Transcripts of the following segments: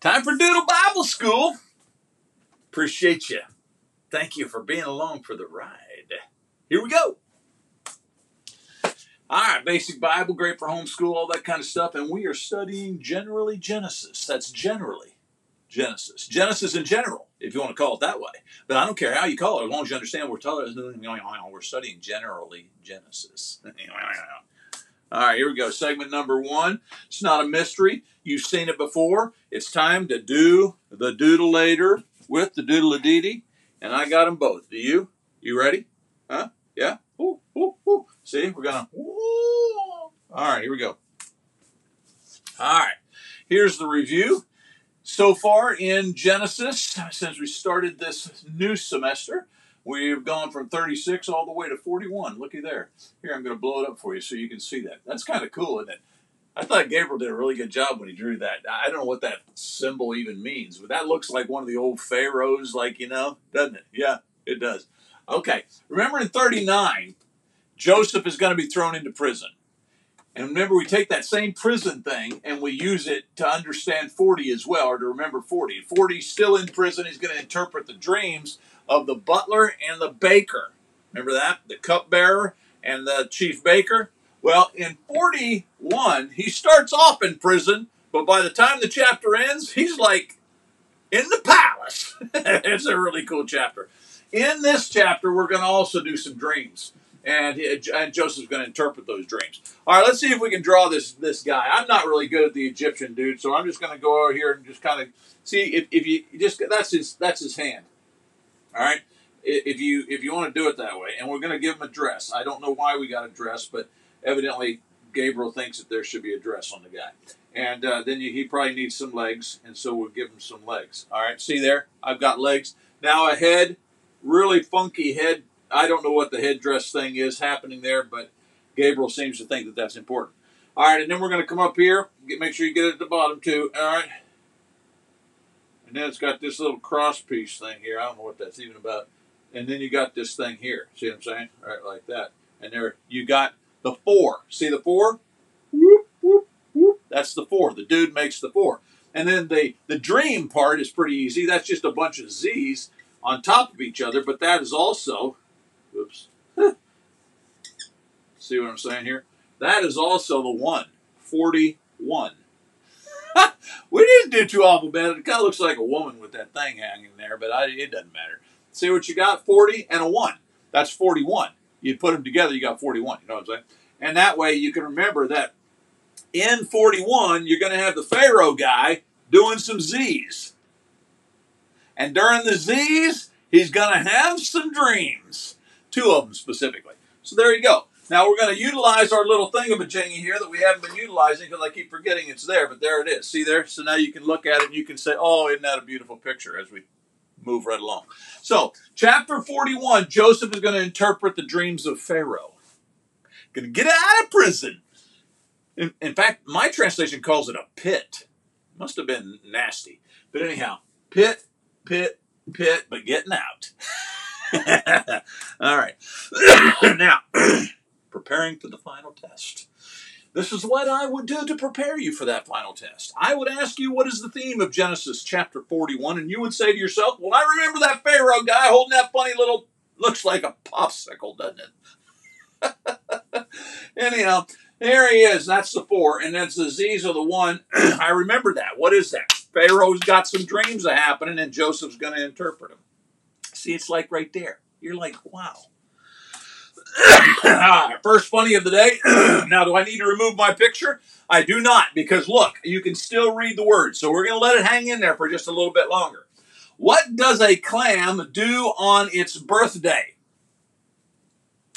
Time for Doodle Bible School. Appreciate you. Thank you for being along for the ride. Here we go. All right, basic Bible, great for homeschool, all that kind of stuff. And we are studying generally Genesis. That's generally Genesis. Genesis in general, if you want to call it that way. But I don't care how you call it, as long as you understand we're, we're studying generally Genesis. All right, here we go. Segment number one. It's not a mystery. You've seen it before. It's time to do the doodle later with the doodle aditi, and I got them both. Do you? You ready? Huh? Yeah? Ooh, ooh, ooh. See, we're gonna. All right, here we go. All right, here's the review. So far in Genesis, since we started this new semester, we've gone from 36 all the way to 41. Looky there. Here, I'm going to blow it up for you so you can see that. That's kind of cool, isn't it? I thought Gabriel did a really good job when he drew that. I don't know what that symbol even means, but that looks like one of the old pharaohs, like, you know, doesn't it? Yeah, it does. Okay, remember in 39, Joseph is going to be thrown into prison. And remember, we take that same prison thing and we use it to understand 40 as well, or to remember 40. 40 still in prison. He's going to interpret the dreams of the butler and the baker. Remember that? The cupbearer and the chief baker. Well, in 41, he starts off in prison, but by the time the chapter ends, he's like in the palace. it's a really cool chapter. In this chapter, we're going to also do some dreams and, and Joseph's going to interpret those dreams. All right, let's see if we can draw this this guy. I'm not really good at the Egyptian dude, so I'm just going to go over here and just kind of see if, if you just that's his that's his hand. All right, if you if you want to do it that way, and we're going to give him a dress. I don't know why we got a dress, but evidently Gabriel thinks that there should be a dress on the guy. And uh, then you, he probably needs some legs, and so we'll give him some legs. All right, see there? I've got legs. Now a head, really funky head I don't know what the headdress thing is happening there, but Gabriel seems to think that that's important. All right, and then we're going to come up here. Get, make sure you get it at the bottom too. All right. And then it's got this little cross piece thing here. I don't know what that's even about. And then you got this thing here. See what I'm saying? All right, like that. And there you got the four. See the four? Whoop, whoop, whoop. That's the four. The dude makes the four. And then the, the dream part is pretty easy. That's just a bunch of Z's on top of each other, but that is also. See what I'm saying here? That is also the one. 41. we didn't do too awful bad. It kind of looks like a woman with that thing hanging there, but I, it doesn't matter. See what you got? 40 and a 1. That's 41. You put them together, you got 41. You know what I'm saying? And that way you can remember that in 41, you're going to have the Pharaoh guy doing some Z's. And during the Z's, he's going to have some dreams two of them specifically. So there you go. Now we're going to utilize our little thingamajiggy here that we haven't been utilizing because I keep forgetting it's there, but there it is. See there? So now you can look at it and you can say, oh, isn't that a beautiful picture as we move right along. So, chapter 41, Joseph is going to interpret the dreams of Pharaoh. Going to get out of prison. In, in fact, my translation calls it a pit. Must have been nasty. But anyhow, pit, pit, pit, but getting out. All right. now, preparing for the final test. This is what I would do to prepare you for that final test. I would ask you, what is the theme of Genesis chapter 41? And you would say to yourself, well, I remember that Pharaoh guy holding that funny little, looks like a popsicle, doesn't it? Anyhow, there he is. That's the four. And that's the Z's of the one. I remember that. What is that? Pharaoh's got some dreams happening, and Joseph's going to interpret them. See, it's like right there. You're like, wow. Ah, first funny of the day. now, do I need to remove my picture? I do not, because look, you can still read the words. So we're going to let it hang in there for just a little bit longer. What does a clam do on its birthday?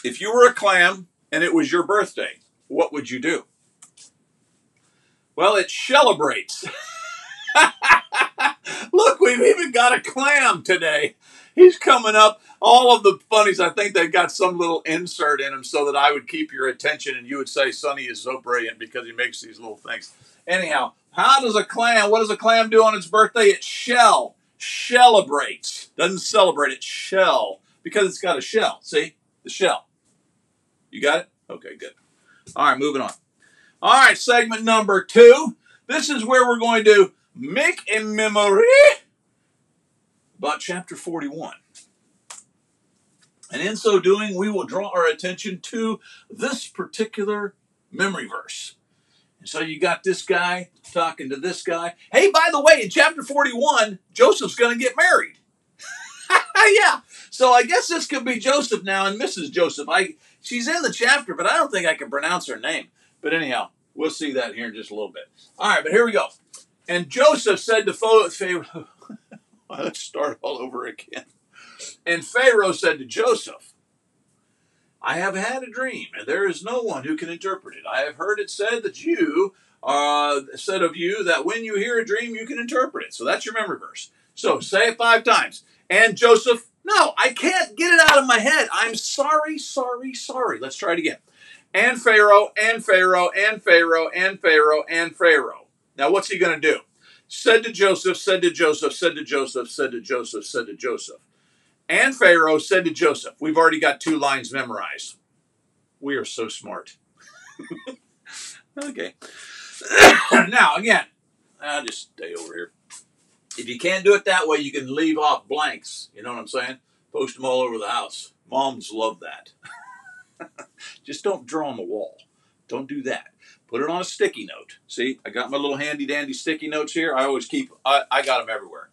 If you were a clam and it was your birthday, what would you do? Well, it celebrates. Look, we've even got a clam today he's coming up. All of the funnies, I think they got some little insert in him so that I would keep your attention and you would say Sonny is so brilliant because he makes these little things. Anyhow, how does a clam, what does a clam do on its birthday? It shell, celebrates. Doesn't celebrate, it shell because it's got a shell. See? The shell. You got it? Okay, good. All right, moving on. All right, segment number two. This is where we're going to make a memory about chapter 41. And in so doing, we will draw our attention to this particular memory verse. And so you got this guy talking to this guy. Hey, by the way, in chapter 41, Joseph's going to get married. yeah. So I guess this could be Joseph now and Mrs. Joseph. I she's in the chapter, but I don't think I can pronounce her name. But anyhow, we'll see that here in just a little bit. All right, but here we go. And Joseph said to Pharaoh, let's start all over again. And Pharaoh said to Joseph, I have had a dream, and there is no one who can interpret it. I have heard it said that you uh, said of you that when you hear a dream, you can interpret it. So that's your memory verse. So say it five times. And Joseph, no, I can't get it out of my head. I'm sorry, sorry, sorry. Let's try it again. And Pharaoh, and Pharaoh, and Pharaoh, and Pharaoh, and Pharaoh. Now, what's he going to do? Said to Joseph, said to Joseph, said to Joseph, said to Joseph, said to Joseph. And Pharaoh said to Joseph, We've already got two lines memorized. We are so smart. okay. now, again, I'll just stay over here. If you can't do it that way, you can leave off blanks. You know what I'm saying? Post them all over the house. Moms love that. just don't draw on the wall. Don't do that. Put it on a sticky note. See, I got my little handy dandy sticky notes here. I always keep, I, I got them everywhere.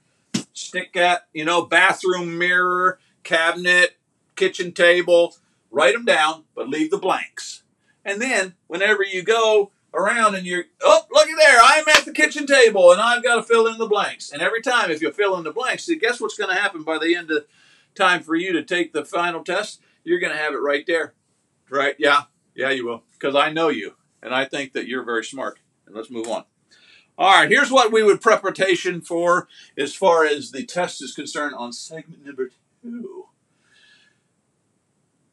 Stick at, you know, bathroom mirror, cabinet, kitchen table. Write them down, but leave the blanks. And then, whenever you go around and you're, oh, looky there, I'm at the kitchen table and I've got to fill in the blanks. And every time, if you fill in the blanks, see, guess what's going to happen by the end of time for you to take the final test? You're going to have it right there. Right? Yeah. Yeah, you will. Because I know you and I think that you're very smart. And let's move on. All right, here's what we would preparation for as far as the test is concerned on segment number two.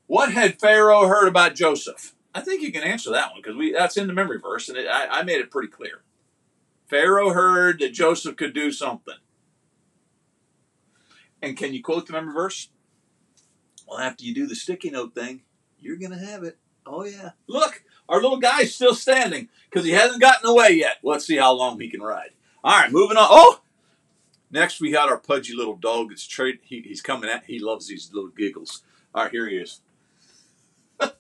What had Pharaoh heard about Joseph? I think you can answer that one because we that's in the memory verse, and it, I, I made it pretty clear. Pharaoh heard that Joseph could do something. And can you quote the memory verse? Well, after you do the sticky note thing, you're going to have it. Oh, yeah. Look, our little guy's still standing because he hasn't gotten away yet. Let's see how long he can ride. All right, moving on. Oh, next we got our pudgy little dog. It's trade. He, he's coming at. He loves these little giggles. All right, here he is.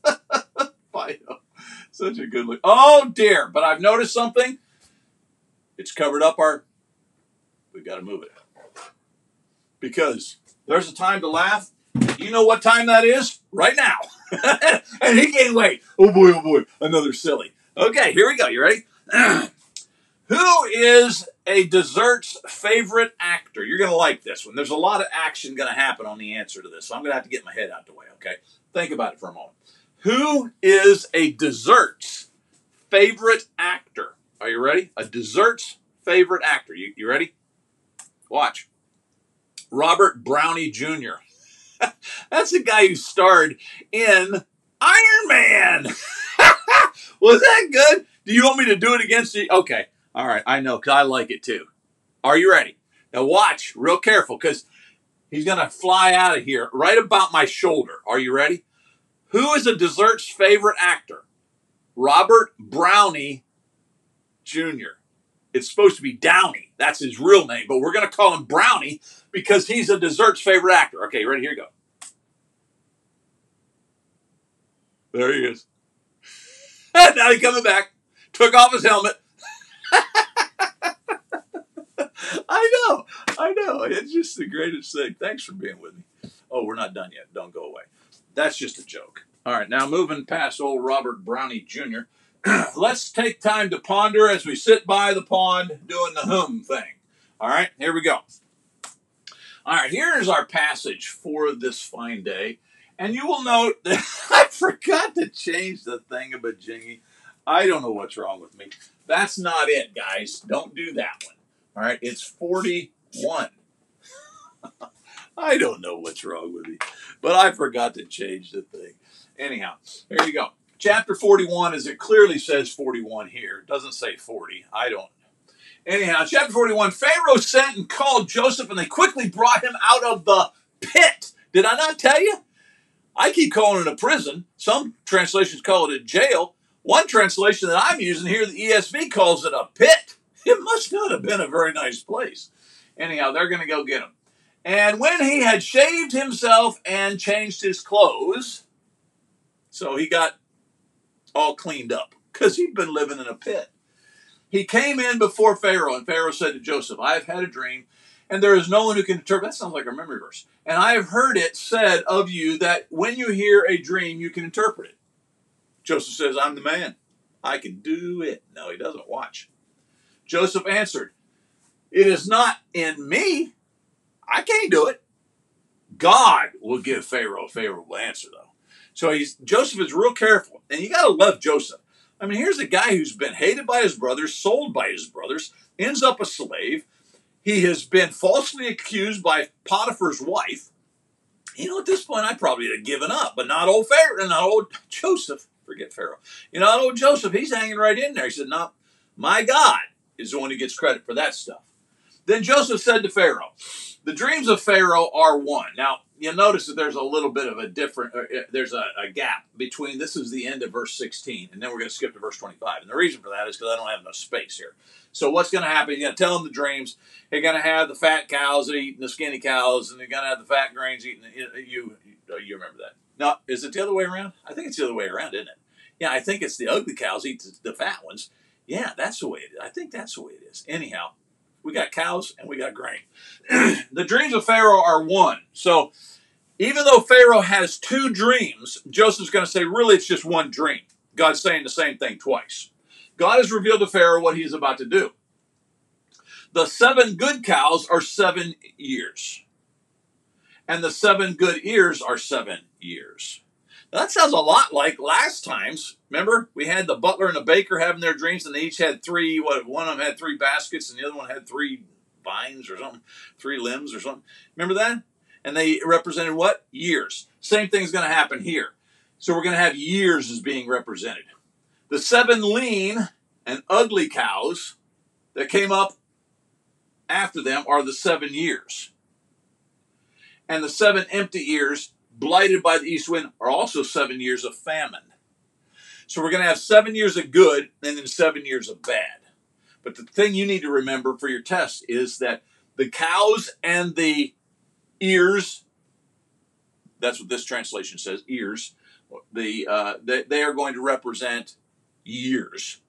Such a good look. Oh dear! But I've noticed something. It's covered up our. We've got to move it because there's a time to laugh. You know what time that is? Right now. and he can't wait. Oh boy, oh boy, another silly. Okay, here we go. You ready? Who is a dessert's favorite actor? You're going to like this one. There's a lot of action going to happen on the answer to this, so I'm going to have to get my head out the way, okay? Think about it for a moment. Who is a dessert's favorite actor? Are you ready? A dessert's favorite actor. You, you ready? Watch. Robert Brownie Jr. That's the guy who starred in Iron Man. Was that good? Do you want me to do it against you? Okay. All right. I know because I like it too. Are you ready? Now watch real careful because he's going to fly out of here right about my shoulder. Are you ready? Who is a dessert's favorite actor? Robert Brownie Jr. It's supposed to be Downey. That's his real name, but we're going to call him Brownie because he's a dessert's favorite actor. Okay, ready? Here you go. There he is. now he's coming back. Took off his helmet. I know. I know. It's just the greatest thing. Thanks for being with me. Oh, we're not done yet. Don't go away. That's just a joke. All right, now moving past old Robert Brownie Jr., let's take time to ponder as we sit by the pond doing the hum thing. All right, here we go. All right, here is our passage for this fine day. And you will note that I forgot to change the thing about Jingy. I don't know what's wrong with me. That's not it, guys. Don't do that one. All right, it's 41. I don't know what's wrong with me, but I forgot to change the thing. Anyhow, there you go. Chapter 41, as it clearly says 41 here, it doesn't say 40. I don't. Anyhow, chapter 41 Pharaoh sent and called Joseph, and they quickly brought him out of the pit. Did I not tell you? I keep calling it a prison. Some translations call it a jail. One translation that I'm using here, the ESV, calls it a pit. It must not have been a very nice place. Anyhow, they're going to go get him. And when he had shaved himself and changed his clothes, so he got all cleaned up because he'd been living in a pit. He came in before Pharaoh, and Pharaoh said to Joseph, I have had a dream, and there is no one who can interpret. That sounds like a memory verse. And I have heard it said of you that when you hear a dream, you can interpret it. Joseph says, I'm the man. I can do it. No, he doesn't. Watch. Joseph answered, It is not in me. I can't do it. God will give Pharaoh a favorable answer, though. So he's Joseph is real careful, and you got to love Joseph. I mean, here's a guy who's been hated by his brothers, sold by his brothers, ends up a slave. He has been falsely accused by Potiphar's wife. You know, at this point, I probably have given up, but not old Pharaoh, not old Joseph. Forget Pharaoh. You know, old Joseph, he's hanging right in there. He said, "No, my God is the one who gets credit for that stuff." Then Joseph said to Pharaoh, "The dreams of Pharaoh are one." Now, you'll notice that there's a little bit of a different uh, uh, there's a, a, gap between this is the end of verse 16 and then we're going to skip to verse 25 and the reason for that is because i don't have enough space here. So what's going to happen? You're going to tell them the dreams. You're going to have the fat cows eating the skinny cows and you're going to have the fat grains eating you you, you remember that. No is it the other way around? I think it's the other way around isn't it? Yeah i think it's the ugly cows eat the fat ones. Yeah that's the way it is i think that's the way it is. Anyhow we got cows and we got grain the dreams of pharaoh are one so even though Pharaoh has two dreams, Joseph's going to say, really, it's just one dream. God's saying the same thing twice. God has revealed to Pharaoh what he's about to do. The seven good cows are seven years, and the seven good ears are seven years. That sounds a lot like last time's. Remember, we had the butler and the baker having their dreams, and they each had three. What one of them had three baskets, and the other one had three vines or something, three limbs or something. Remember that? and they represented what? Years. Same thing's going to happen here. So we're going to have years as being represented. The seven lean and ugly cows that came up after them are the seven years. And the seven empty ears, blighted by the east wind, are also seven years of famine. So we're going to have seven years of good and then seven years of bad. But the thing you need to remember for your test is that the cows and the ears. That's what this translation says. Ears. The uh, they, they are going to represent years.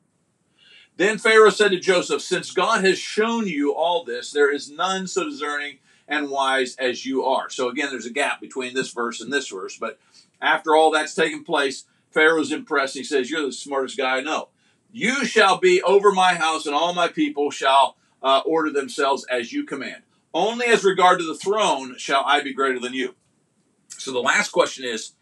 Then Pharaoh said to Joseph, Since God has shown you all this, there is none so discerning and wise as you are. So again, there's a gap between this verse and this verse. But after all that's taken place, Pharaoh's impressed. He says, You're the smartest guy I know. You shall be over my house, and all my people shall uh, order themselves as you command. Only as regard to the throne shall I be greater than you. So the last question is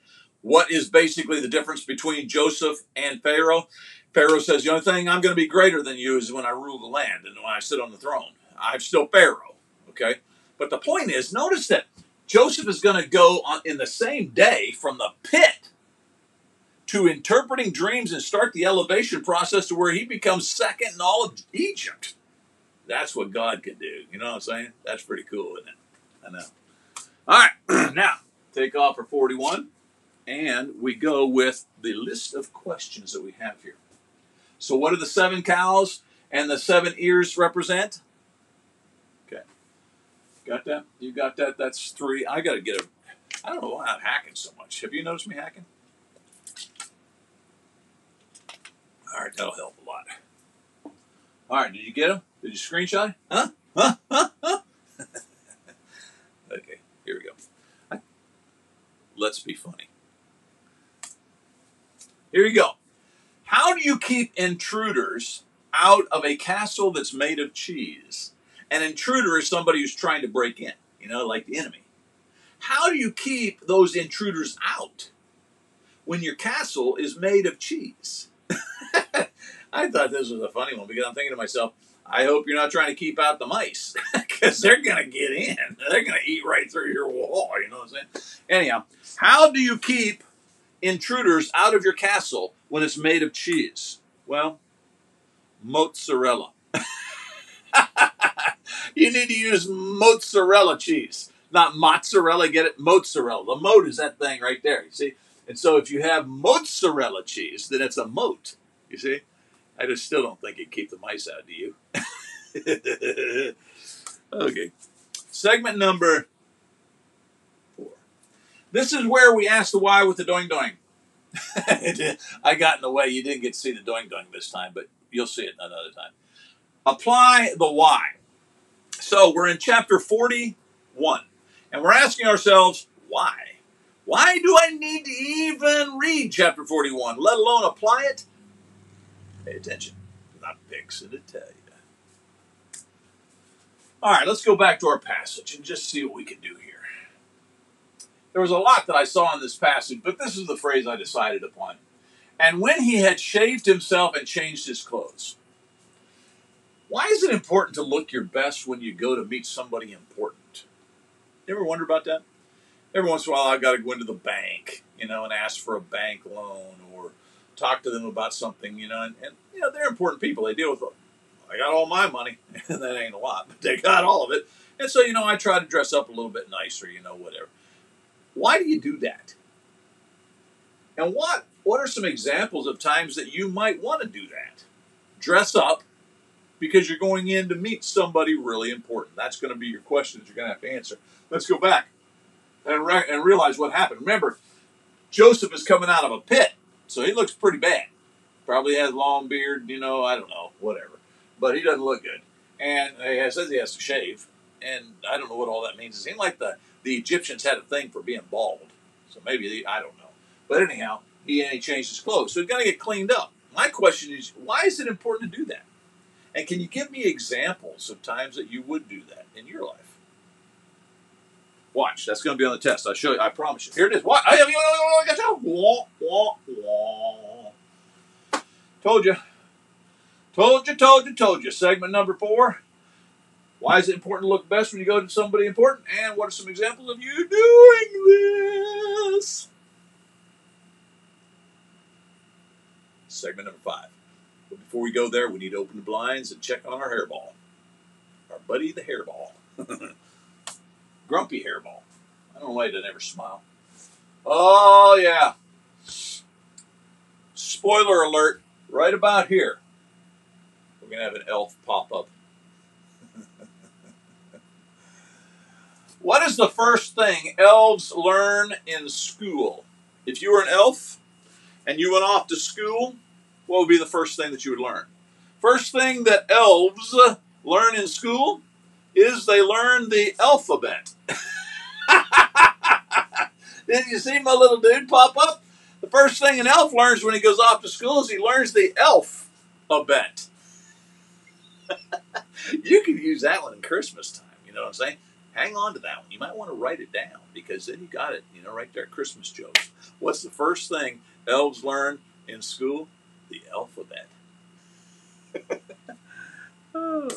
what is basically the difference between Joseph and Pharaoh? Pharaoh says, The only thing I'm going to be greater than you is when I rule the land and when I sit on the throne. I'm still Pharaoh. Okay? But the point is, notice that Joseph is going to go on in the same day from the pit to interpreting dreams and start the elevation process to where he becomes second in all of Egypt. That's what God can do. You know what I'm saying? That's pretty cool, isn't it? I know. All right, now take off for 41, and we go with the list of questions that we have here. So, what do the seven cows and the seven ears represent? Got that? You got that? That's three. I got to get a. I don't know why I'm hacking so much. Have you noticed me hacking? All right, that'll help a lot. All right, did you get them? Did you screenshot? Huh? Huh? Huh? Huh? okay, here we go. Let's be funny. Here you go. How do you keep intruders out of a castle that's made of cheese? An intruder is somebody who's trying to break in, you know, like the enemy. How do you keep those intruders out when your castle is made of cheese? I thought this was a funny one because I'm thinking to myself, I hope you're not trying to keep out the mice because they're going to get in. They're going to eat right through your wall. You know what I'm saying? Anyhow, how do you keep intruders out of your castle when it's made of cheese? Well, mozzarella. you need to use mozzarella cheese, not mozzarella. Get it? Mozzarella. The moat is that thing right there. You see? And so if you have mozzarella cheese, then it's a moat. You see? I just still don't think it'd keep the mice out. Do you? okay. Segment number four. This is where we ask the why with the doing doing. I got in the way. You didn't get to see the doing doing this time, but you'll see it another time. Apply the why. So we're in chapter 41, and we're asking ourselves, why? Why do I need to even read chapter 41, let alone apply it? Pay attention. Not fixing to tell you. All right, let's go back to our passage and just see what we can do here. There was a lot that I saw in this passage, but this is the phrase I decided upon. And when he had shaved himself and changed his clothes. Why is it important to look your best when you go to meet somebody important? You ever wonder about that? Every once in a while, I've got to go into the bank, you know, and ask for a bank loan or talk to them about something, you know, and, and you know, they're important people. They deal with, I got all my money, and that ain't a lot, but they got all of it. And so, you know, I try to dress up a little bit nicer, you know, whatever. Why do you do that? And what what are some examples of times that you might want to do that? Dress up because you're going in to meet somebody really important. That's going to be your questions you're going to have to answer. Let's go back and, re- and realize what happened. Remember, Joseph is coming out of a pit, so he looks pretty bad. Probably has long beard, you know, I don't know, whatever. But he doesn't look good. And he says he has to shave, and I don't know what all that means. It seems like the, the Egyptians had a thing for being bald. So maybe, they, I don't know. But anyhow, he, he changed his clothes. So he's got to get cleaned up. My question is, why is it important to do that? And can you give me examples of times that you would do that in your life? Watch, that's going to be on the test. I'll show you. I promise you. Here it is. What? I oh, oh, oh, got you. Wah, wah, wah. Told you. Told you, told you, told you. Segment number four. Why is it important to look best when you go to somebody important? And what are some examples of you doing this? Segment number five. But before we go there, we need to open the blinds and check on our hairball. Our buddy the hairball. Grumpy hairball. I don't know why he doesn't ever smile. Oh, yeah. Spoiler alert, right about here, we're going to have an elf pop up. what is the first thing elves learn in school? If you were an elf and you went off to school, what would be the first thing that you would learn? First thing that elves uh, learn in school is they learn the alphabet. Did you see my little dude pop up? The first thing an elf learns when he goes off to school is he learns the elf alphabet. you could use that one in Christmas time. You know what I'm saying? Hang on to that one. You might want to write it down because then you got it, you know, right there. Christmas jokes. What's the first thing elves learn in school? The alphabet. All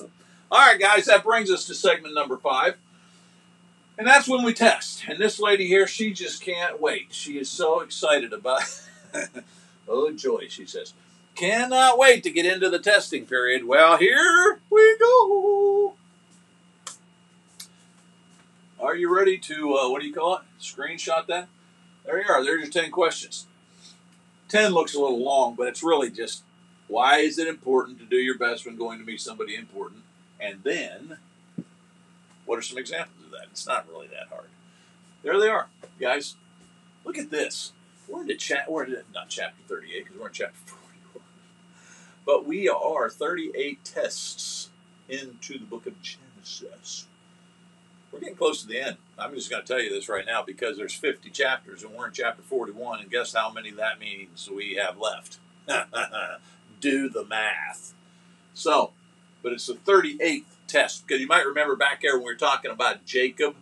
right, guys, that brings us to segment number five. And that's when we test. And this lady here, she just can't wait. She is so excited about Oh, joy, she says. Cannot wait to get into the testing period. Well, here we go. Are you ready to, uh, what do you call it? Screenshot that? There you are. There's your 10 questions. 10 looks a little long, but it's really just why is it important to do your best when going to meet somebody important? And then, what are some examples of that? It's not really that hard. There they are, guys. Look at this. We're into chat. We're into, not chapter 38 because we're in chapter 41. But we are 38 tests into the book of Genesis. We're getting close to the end. I'm just going to tell you this right now because there's 50 chapters and we're in chapter 41, and guess how many that means we have left? Do the math. So, but it's the 38th test because you might remember back there when we were talking about Jacob.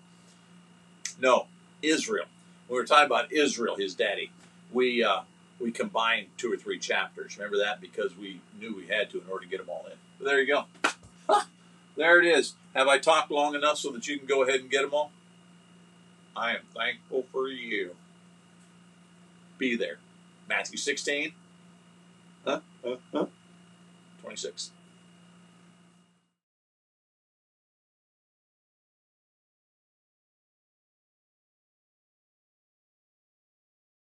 No, Israel. When we were talking about Israel, his daddy. We uh, we combined two or three chapters. Remember that because we knew we had to in order to get them all in. But there you go. There it is. Have I talked long enough so that you can go ahead and get them all? I am thankful for you. Be there. Matthew 16. Huh? Huh? Huh? 26.